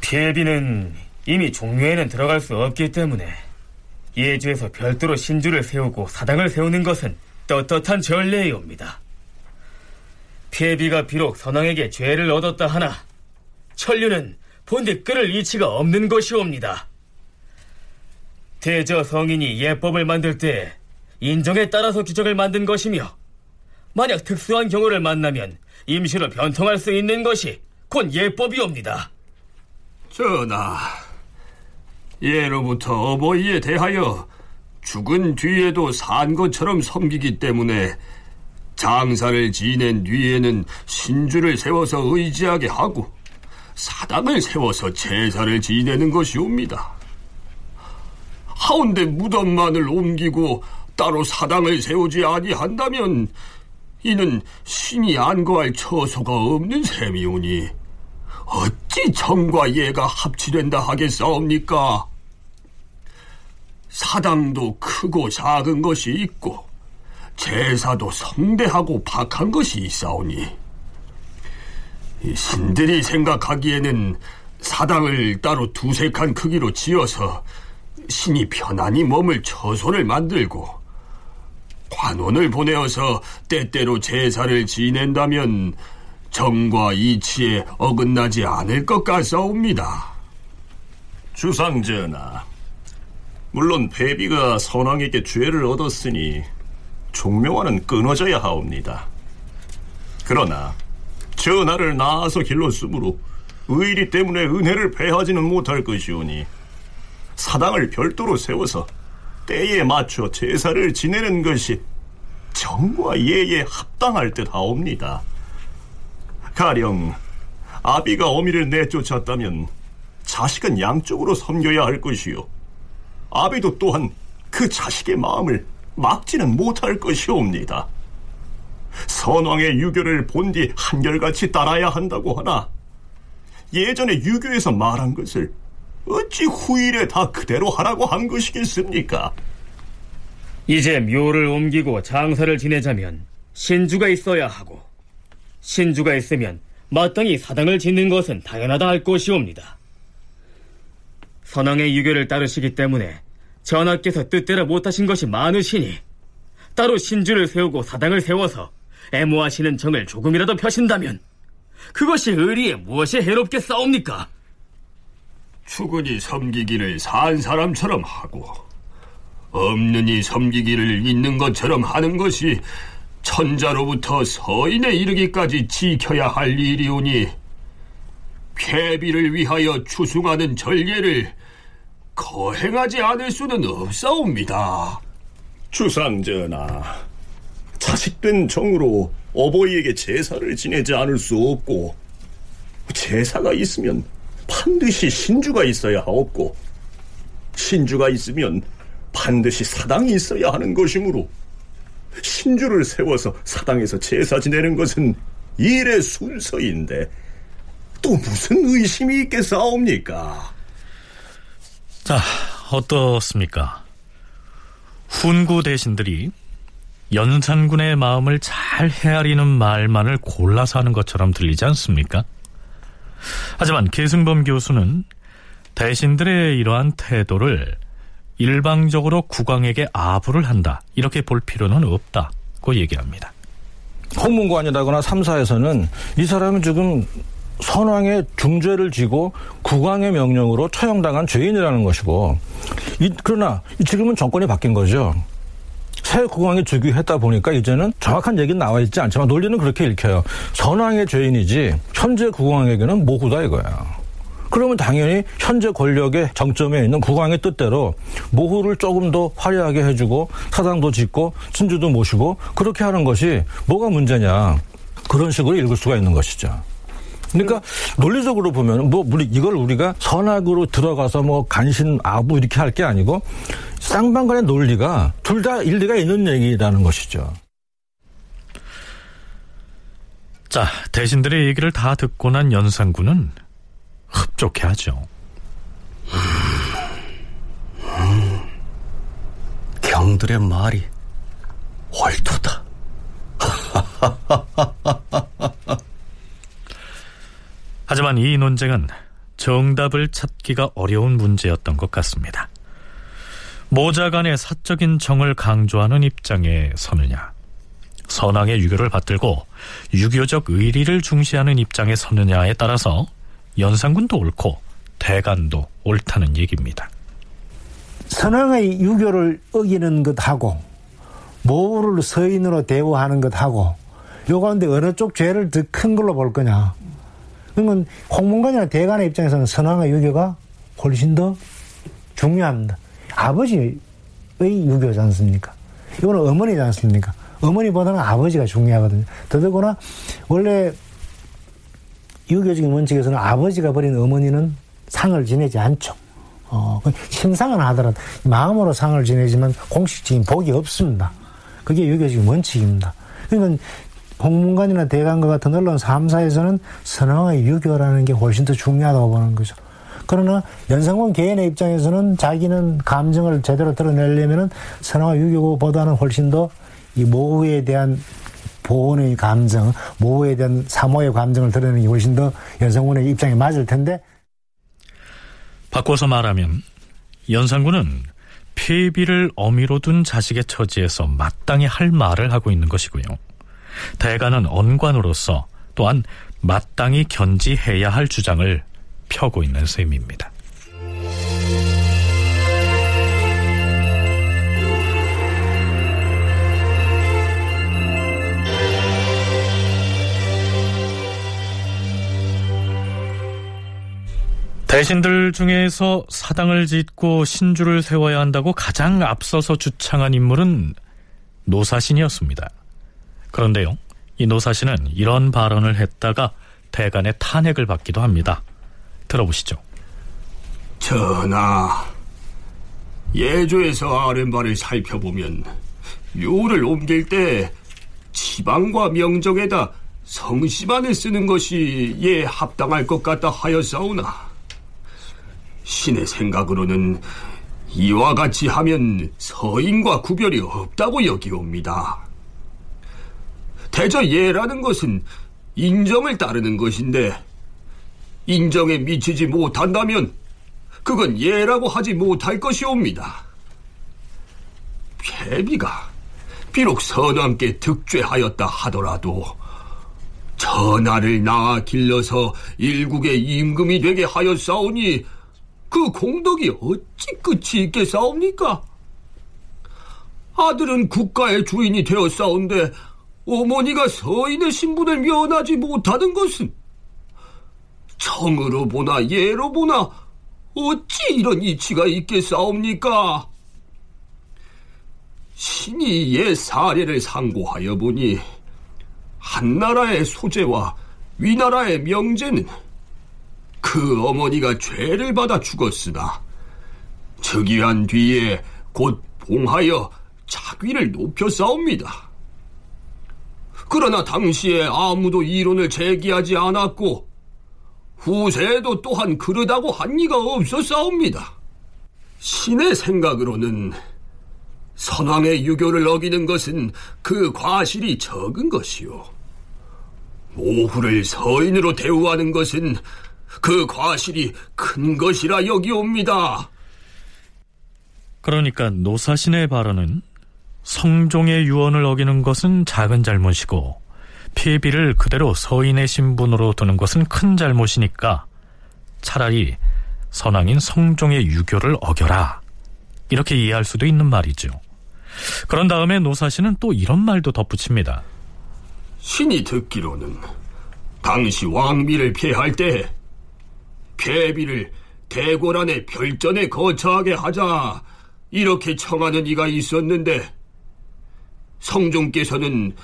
피해비는 이미 종묘에는 들어갈 수 없기 때문에 예주에서 별도로 신주를 세우고 사당을 세우는 것은 떳떳한 전례이옵니다. 피해비가 비록 선왕에게 죄를 얻었다 하나 천류는 본디 끌을 이치가 없는 것이옵니다. 대저 성인이 예법을 만들 때 인정에 따라서 규정을 만든 것이며 만약 특수한 경우를 만나면 임시로 변통할 수 있는 것이 곧 예법이옵니다. 전하, 예로부터 어버이에 대하여 죽은 뒤에도 산 것처럼 섬기기 때문에 장사를 지낸 뒤에는 신주를 세워서 의지하게 하고 사당을 세워서 제사를 지내는 것이옵니다. 하운데 무덤만을 옮기고 따로 사당을 세우지 아니한다면 이는 신이 안거할 처소가 없는 셈이오니 어찌 정과 예가 합치된다 하겠사옵니까? 사당도 크고 작은 것이 있고 제사도 성대하고 박한 것이 있사오니 신들이 생각하기에는 사당을 따로 두색한 크기로 지어서 신이 편안히 머물 처소를 만들고 관원을 보내어서 때때로 제사를 지낸다면 정과 이치에 어긋나지 않을 것 같사옵니다. 주상전하, 물론 배비가 선왕에게 죄를 얻었으니 종묘와는 끊어져야 하옵니다. 그러나 전하를 낳아서 길렀으므로 의리 때문에 은혜를 배하지는 못할 것이오니 사당을 별도로 세워서 때에 맞춰 제사를 지내는 것이 정과 예에 합당할 듯 하옵니다. 가령 아비가 어미를 내쫓았다면 자식은 양쪽으로 섬겨야 할 것이요. 아비도 또한 그 자식의 마음을 막지는 못할 것이옵니다. 선왕의 유교를 본디 한결같이 따라야 한다고 하나 예전에 유교에서 말한 것을 어찌 후일에 다 그대로 하라고 한 것이겠습니까? 이제 묘를 옮기고 장사를 지내자면 신주가 있어야 하고 신주가 있으면 마땅히 사당을 짓는 것은 당연하다 할 것이옵니다. 선왕의 유교를 따르시기 때문에 전하께서 뜻대로 못하신 것이 많으시니 따로 신주를 세우고 사당을 세워서 애모하시는 정을 조금이라도 펴신다면 그것이 의리에 무엇이 해롭게 싸웁니까? 추근이 섬기기를 산 사람처럼 하고 없는 이 섬기기를 있는 것처럼 하는 것이 천자로부터 서인에 이르기까지 지켜야 할 일이오니 폐비를 위하여 추승하는 전례를 거행하지 않을 수는 없사옵니다. 주상전하, 자식된 정으로 어버이에게 제사를 지내지 않을 수 없고 제사가 있으면 반드시 신주가 있어야 하옵고 신주가 있으면 반드시 사당이 있어야 하는 것이므로 신주를 세워서 사당에서 제사 지내는 것은 일의 순서인데 또 무슨 의심이 있겠사옵니까? 자, 어떻습니까? 훈구 대신들이 연산군의 마음을 잘 헤아리는 말만을 골라서 하는 것처럼 들리지 않습니까? 하지만 계승범 교수는 대신들의 이러한 태도를 일방적으로 국왕에게 아부를 한다 이렇게 볼 필요는 없다고 얘기합니다. 홍문관이라거나 삼사에서는 이 사람은 지금 선왕의 중죄를 지고 국왕의 명령으로 처형당한 죄인이라는 것이고 이, 그러나 지금은 정권이 바뀐 거죠. 새 국왕이 즉위했다 보니까 이제는 정확한 얘기는 나와 있지 않지만 논리는 그렇게 읽혀요. 선왕의 죄인이지 현재 국왕에게는 모후다 이거야. 그러면 당연히 현재 권력의 정점에 있는 국왕의 뜻대로 모후를 조금 더 화려하게 해주고 사당도 짓고 진주도 모시고 그렇게 하는 것이 뭐가 문제냐. 그런 식으로 읽을 수가 있는 것이죠. 그러니까 논리적으로 보면 뭐 이걸 우리가 선악으로 들어가서 뭐 간신 아부 이렇게 할 게 아니고 쌍방간의 논리가 둘 다 일리가 있는 얘기라는 것이죠. 자, 대신들의 얘기를 다 듣고 난 연산군은 흡족해 하죠. 음, 경들의 말이 옳도다. 하지만 이 논쟁은 정답을 찾기가 어려운 문제였던 것 같습니다. 모자 간의 사적인 정을 강조하는 입장에 서느냐, 선왕의 유교를 받들고 유교적 의리를 중시하는 입장에 서느냐에 따라서 연산군도 옳고 대간도 옳다는 얘기입니다. 선왕의 유교를 어기는 것하고 모후를 서인으로 대우하는 것하고 요 가운데 어느 쪽 죄를 더 큰 걸로 볼 거냐. 그러면 홍문관이나 대간의 입장에서는 선왕의 유교가 훨씬 더 중요합니다. 아버지의 유교지 않습니까? 이거는 어머니지 않습니까? 어머니보다는 아버지가 중요하거든요. 더더구나 원래 유교적인 원칙에서는 아버지가 버린 어머니는 상을 지내지 않죠. 어, 신상은 하더라도 마음으로 상을 지내지만 공식적인 복이 없습니다. 그게 유교적인 원칙입니다. 그러니까 홍문관이나 대관과 같은 언론 3사에서는 선왕의 유교라는 게 훨씬 더 중요하다고 보는 거죠. 그러나 연상군 개인의 입장에서는 자기는 감정을 제대로 드러내려면은 선왕의 유교보다는 훨씬 더 이 모후에 대한 보온의 감정, 모후에 대한 사모의 감정을 드러내는 게 훨씬 더 연상군의 입장에 맞을 텐데 바꿔서 말하면 연산군은 폐비를 어미로 둔 자식의 처지에서 마땅히 할 말을 하고 있는 것이고요. 대가는 언관으로서 또한 마땅히 견지해야 할 주장을 펴고 있는 셈입니다. 대신들 중에서 사당을 짓고 신주를 세워야 한다고 가장 앞서서 주창한 인물은 노사신이었습니다. 그런데요, 이 노사신은 이런 발언을 했다가 대간의 탄핵을 받기도 합니다. 들어보시죠. 전하, 예조에서 아랫말을 살펴보면 묘를 옮길 때 지방과 명정에다 성씨만을 쓰는 것이 예 합당할 것 같다 하였사오나 신의 생각으로는 이와 같이 하면 서인과 구별이 없다고 여기옵니다. 대저 예라는 것은 인정을 따르는 것인데 인정에 미치지 못한다면 그건 예라고 하지 못할 것이옵니다. 폐비가 비록 선왕께 득죄하였다 하더라도 전하를 낳아 길러서 일국의 임금이 되게 하였사오니 그 공덕이 어찌 끝이 있겠사옵니까? 아들은 국가의 주인이 되었사온데 어머니가 서인의 신분을 면하지 못하는 것은 청으로 보나 예로 보나 어찌 이런 이치가 있겠사옵니까? 신이 예 사례를 상고하여 보니 한나라의 소재와 위나라의 명제는 그 어머니가 죄를 받아 죽었으나 즉위한 뒤에 곧 봉하여 자귀를 높여 싸웁니다. 그러나 당시에 아무도 이론을 제기하지 않았고 후세에도 또한 그러다고 한 이가 없었사옵니다. 신의 생각으로는 선왕의 유교를 어기는 것은 그 과실이 적은 것이요. 모후를 서인으로 대우하는 것은 그 과실이 큰 것이라 여기옵니다. 그러니까 노사신의 발언은 성종의 유언을 어기는 것은 작은 잘못이고 폐비를 그대로 서인의 신분으로 두는 것은 큰 잘못이니까 차라리 선왕인 성종의 유교를 어겨라. 이렇게 이해할 수도 있는 말이죠. 그런 다음에 노사신은 또 이런 말도 덧붙입니다. 신이 듣기로는 당시 왕비를 피할 때 폐비를 대궐 안에 별전에 거처하게 하자 이렇게 청하는 이가 있었는데 성종께서는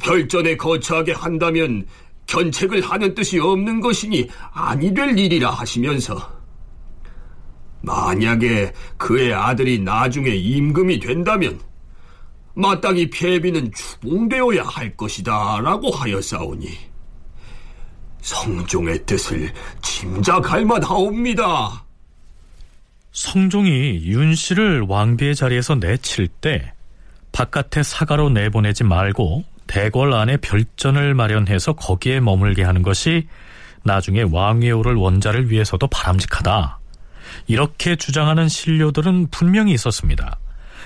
별전에 거처하게 한다면 견책을 하는 뜻이 없는 것이니 아니 될 일이라 하시면서 만약에 그의 아들이 나중에 임금이 된다면 마땅히 폐비는 추봉되어야 할 것이다 라고 하였사오니 성종의 뜻을 짐작할 만하옵니다. 성종이 윤 씨를 왕비의 자리에서 내칠 때 바깥에 사가로 내보내지 말고 대궐 안에 별전을 마련해서 거기에 머물게 하는 것이 나중에 왕위에 오를 원자를 위해서도 바람직하다. 이렇게 주장하는 신료들은 분명히 있었습니다.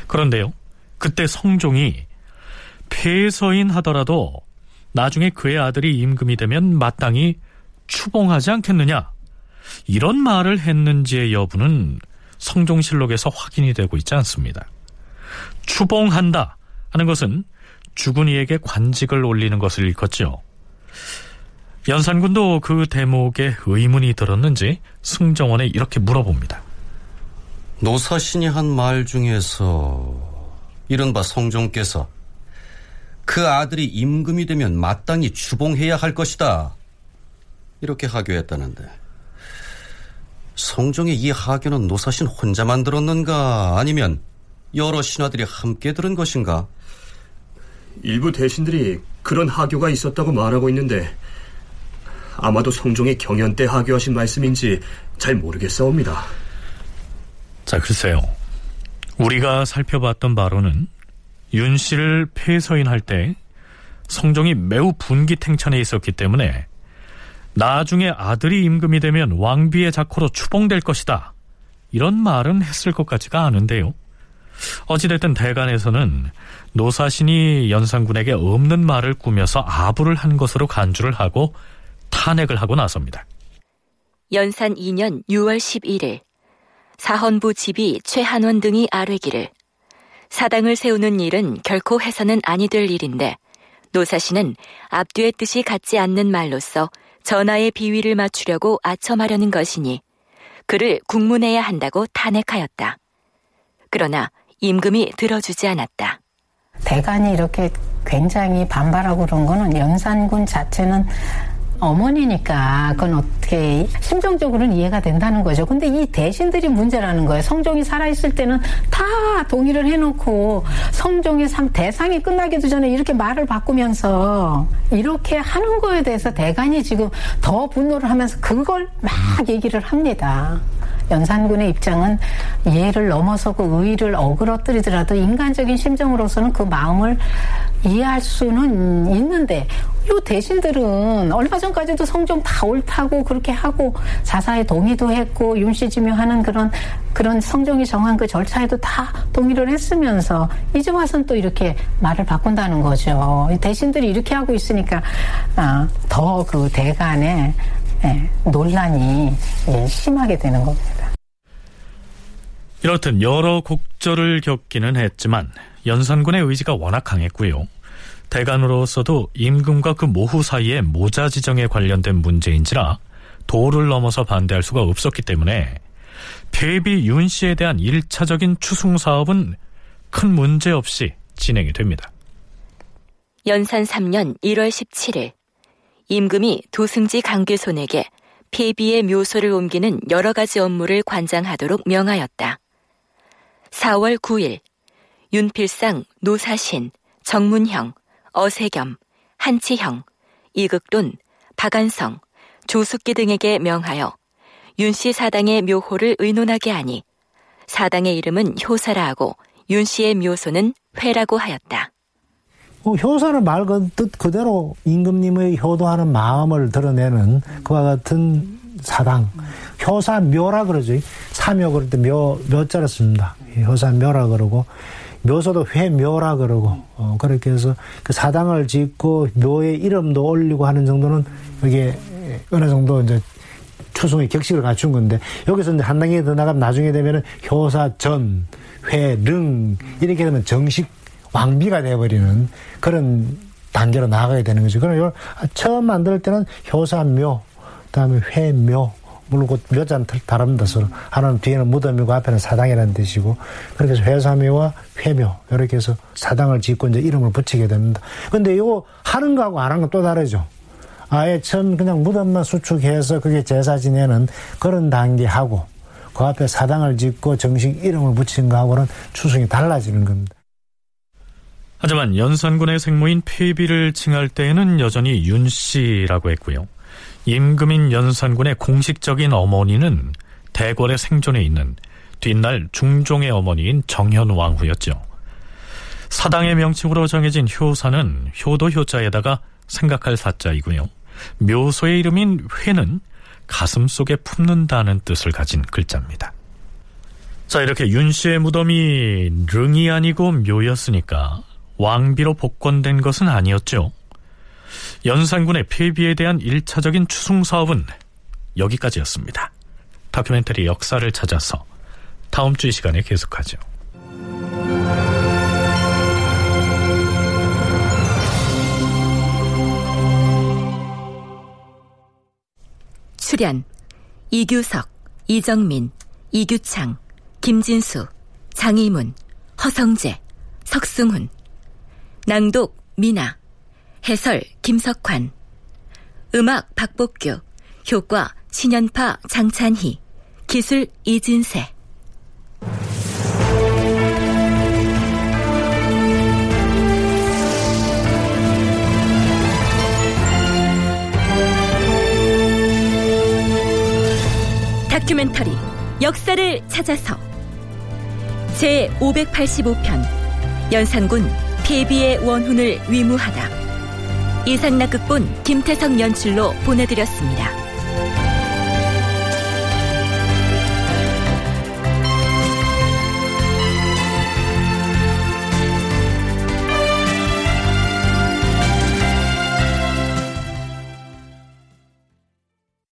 그런데요, 그때 성종이 폐서인 하더라도 나중에 그의 아들이 임금이 되면 마땅히 추봉하지 않겠느냐? 이런 말을 했는지의 여부는 성종실록에서 확인이 되고 있지 않습니다. 추봉한다 하는 것은 죽은 이에게 관직을 올리는 것을 일컫죠. 연산군도 그 대목에 의문이 들었는지 승정원에 이렇게 물어봅니다. 노사신이 한 말 중에서 이른바 성종께서 그 아들이 임금이 되면 마땅히 추봉해야 할 것이다. 이렇게 하교했다는데 성종의 이 하교는 노사신 혼자만 들었는가 아니면 여러 신하들이 함께 들은 것인가? 일부 대신들이 그런 하교가 있었다고 말하고 있는데 아마도 성종의 경연 때 하교하신 말씀인지 잘 모르겠사옵니다. 자, 글쎄요. 우리가 살펴봤던 바로는 윤 씨를 폐서인할 때 성종이 매우 분기탱천에 있었기 때문에 나중에 아들이 임금이 되면 왕비의 자코로 추봉될 것이다. 이런 말은 했을 것 같지가 않은데요. 어찌됐든 대간에서는 노사신이 연산군에게 없는 말을 꾸며서 아부를 한 것으로 간주를 하고 탄핵을 하고 나섭니다. 연산 2년 6월 11일 사헌부 집이 최한원 등이 아뢰기를 사당을 세우는 일은 결코 해서는 아니 될 일인데 노사신은 앞뒤의 뜻이 같지 않는 말로써 전하의 비위를 맞추려고 아첨하려는 것이니 그를 국문해야 한다고 탄핵하였다. 그러나 임금이 들어주지 않았다. 대간이 이렇게 굉장히 반발하고 그런 거는 연산군 자체는 어머니니까 그건 어떻게 심정적으로는 이해가 된다는 거죠. 근데 이 대신들이 문제라는 거예요. 성종이 살아있을 때는 다 동의를 해놓고 성종의 삶 대상이 끝나기도 전에 이렇게 말을 바꾸면서 이렇게 하는 거에 대해서 대간이 지금 더 분노를 하면서 그걸 막 얘기를 합니다. 연산군의 입장은 예를 넘어서고 의의를 어그러뜨리더라도 인간적인 심정으로서는 그 마음을 이해할 수는 있는데 요 대신들은 얼마 전까지도 성종 다 옳다고 그렇게 하고 자사에 동의도 했고 윤씨지명하는 그런 그런 성종이 정한 그 절차에도 다 동의를 했으면서 이제 와서는 또 이렇게 말을 바꾼다는 거죠. 대신들이 이렇게 하고 있으니까 아, 더 그 대간의 예, 논란이 예, 심하게 되는 겁니다. 이렇듯 여러 곡절을 겪기는 했지만 연산군의 의지가 워낙 강했고요. 대간으로서도 임금과 그 모후 사이에 모자 지정에 관련된 문제인지라 도를 넘어서 반대할 수가 없었기 때문에 폐비 윤 씨에 대한 1차적인 추승 사업은 큰 문제 없이 진행이 됩니다. 연산 3년 1월 17일 임금이 도승지 강규손에게 폐비의 묘소를 옮기는 여러 가지 업무를 관장하도록 명하였다. 4월 9일 윤필상, 노사신, 정문형, 어세겸, 한치형, 이극돈, 박안성, 조숙기 등에게 명하여 윤씨 사당의 묘호를 의논하게 하니 사당의 이름은 효사라 하고 윤씨의 묘소는 회라고 하였다. 어, 효사는 말뜻 그대로 임금님의 효도하는 마음을 드러내는 그와 같은 사당. 효사 묘라 그러죠. 사묘 그럴 때 묘, 묘자를 씁니다. 효사묘라 그러고 묘소도 회묘라 그러고 어, 그렇게 해서 그 사당을 짓고 묘의 이름도 올리고 하는 정도는 이게 어느 정도 이제 추송의 격식을 갖춘 건데 여기서 이제 한 단계 더 나가면 나중에 되면은 효사전, 회릉 이렇게 되면 정식 왕비가 돼버리는 그런 단계로 나아가게 되는 거죠. 그럼 처음 만들 때는 효사묘, 그다음에 회묘, 그 묘자는 다릅니다 서로 하나는 뒤에는 무덤이고 앞에는 사당이라는 뜻이고 그렇게 해서 회사묘와 회묘 이렇게 해서 사당을 짓고 이제 이름을 붙이게 됩니다. 근데 이거 하는 거하고 안 하는 건 또 다르죠. 아예 처음 그냥 무덤만 수축해서 그게 제사 지내는 그런 단계하고 그 앞에 사당을 짓고 정식 이름을 붙인 거하고는 추승이 달라지는 겁니다. 하지만 연산군의 생모인 폐비를 칭할 때에는 여전히 윤 씨라고 했고요. 임금인 연산군의 공식적인 어머니는 대궐의 생존에 있는 뒷날 중종의 어머니인 정현왕후였죠. 사당의 명칭으로 정해진 효사는 효도 효자에다가 생각할 사자이고요. 묘소의 이름인 회는 가슴 속에 품는다는 뜻을 가진 글자입니다. 자, 이렇게 윤 씨의 무덤이 릉이 아니고 묘였으니까 왕비로 복권된 것은 아니었죠. 연산군의 폐비에 대한 1차적인 추승 사업은 여기까지였습니다. 다큐멘터리 역사를 찾아서 다음 주 이 시간에 계속하죠. 출연 이규석, 이정민, 이규창, 김진수, 장희문, 허성재, 석승훈 낭독 미나 해설 김석환. 음악 박복규. 효과 신연파 장찬희. 기술 이진세. 다큐멘터리 역사를 찾아서. 제 585편 연산군 폐비의 원훈을 위무하다 이상락 극본 김태성 연출로 보내드렸습니다.